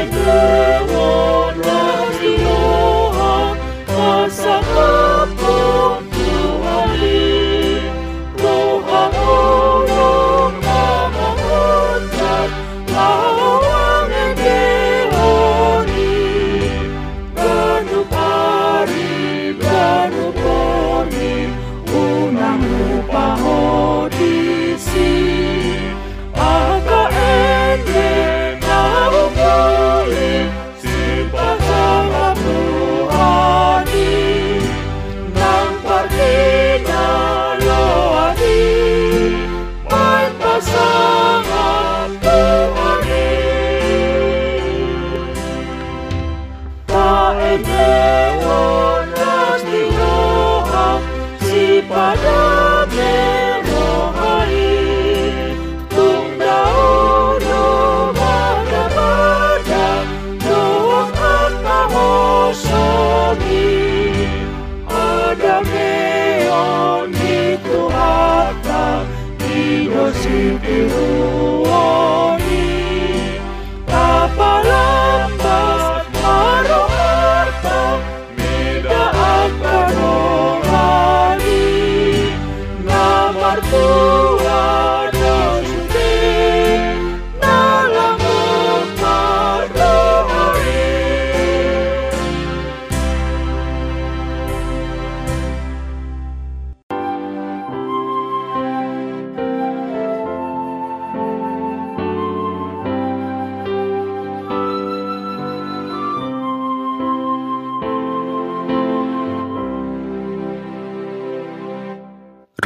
Hallelujah.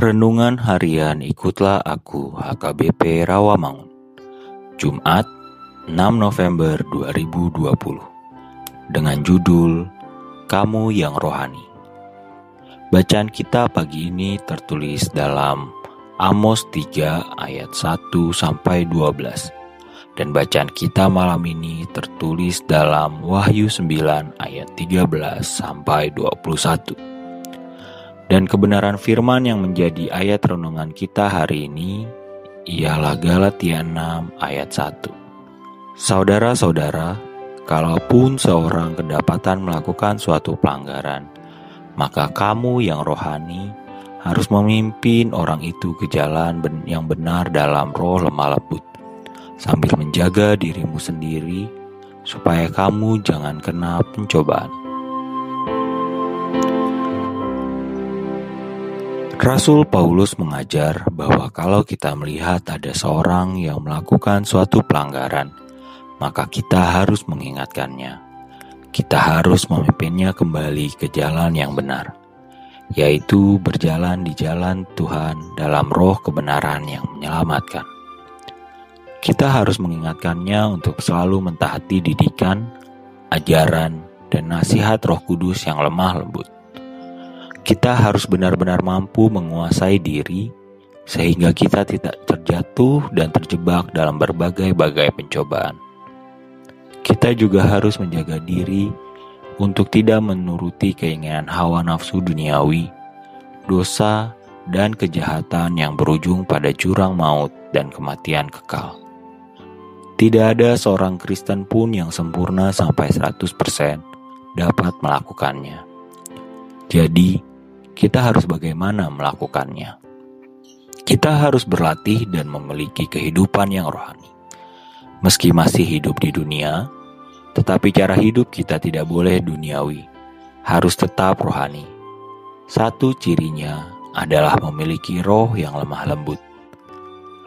Renungan Harian Ikutlah Aku HKBP Rawamangun. Jumat 6 November 2020 Dengan judul Kamu Yang Rohani. Bacaan kita pagi ini tertulis dalam Amos 3 ayat 1 sampai 12 dan bacaan kita malam ini tertulis dalam Wahyu 9 ayat 13 sampai 21. Dan kebenaran firman yang menjadi ayat renungan kita hari ini ialah Galatia 6 ayat 1. Saudara-saudara, kalaupun seorang kedapatan melakukan suatu pelanggaran, maka kamu yang rohani harus memimpin orang itu ke jalan yang benar dalam roh lemah lembut, sambil menjaga dirimu sendiri supaya kamu jangan kena pencobaan. Rasul Paulus mengajar bahwa kalau kita melihat ada seorang yang melakukan suatu pelanggaran, maka kita harus mengingatkannya. Kita harus memimpinnya kembali ke jalan yang benar, yaitu berjalan di jalan Tuhan dalam roh kebenaran yang menyelamatkan. Kita harus mengingatkannya untuk selalu mentaati didikan, ajaran, dan nasihat Roh Kudus yang lemah lembut. Kita harus benar-benar mampu menguasai diri sehingga kita tidak terjatuh dan terjebak dalam berbagai-bagai pencobaan. Kita juga harus menjaga diri untuk tidak menuruti keinginan hawa nafsu duniawi, dosa, dan kejahatan yang berujung pada jurang maut dan kematian kekal. Tidak ada seorang Kristen pun yang sempurna sampai 100% dapat melakukannya. Jadi, kita harus bagaimana melakukannya. Kita harus berlatih dan memiliki kehidupan yang rohani. Meski masih hidup di dunia, tetapi cara hidup kita tidak boleh duniawi, harus tetap rohani. Satu cirinya adalah memiliki roh yang lemah lembut.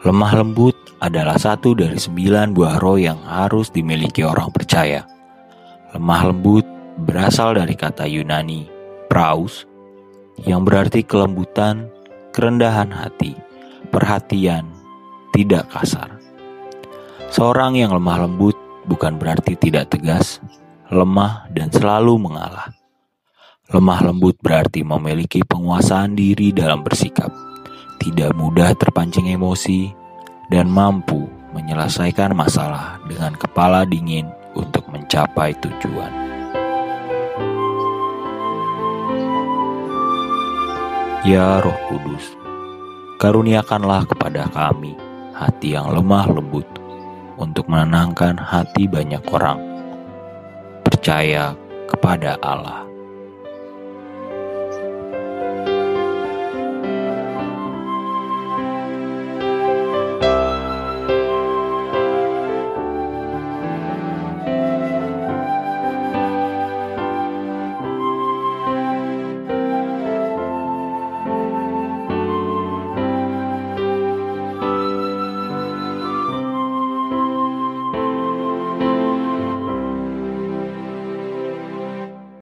Lemah lembut adalah satu dari sembilan buah roh yang harus dimiliki orang percaya. Lemah lembut berasal dari kata Yunani praus yang berarti kelembutan, kerendahan hati, perhatian, tidak kasar. Seorang yang lemah lembut bukan berarti tidak tegas, lemah, dan selalu mengalah. Lemah lembut berarti memiliki penguasaan diri dalam bersikap, tidak mudah terpancing emosi, dan mampu menyelesaikan masalah dengan kepala dingin untuk mencapai tujuan. Ya Roh Kudus, karuniakanlah kepada kami hati yang lemah lembut untuk menenangkan hati banyak orang percaya kepada Allah.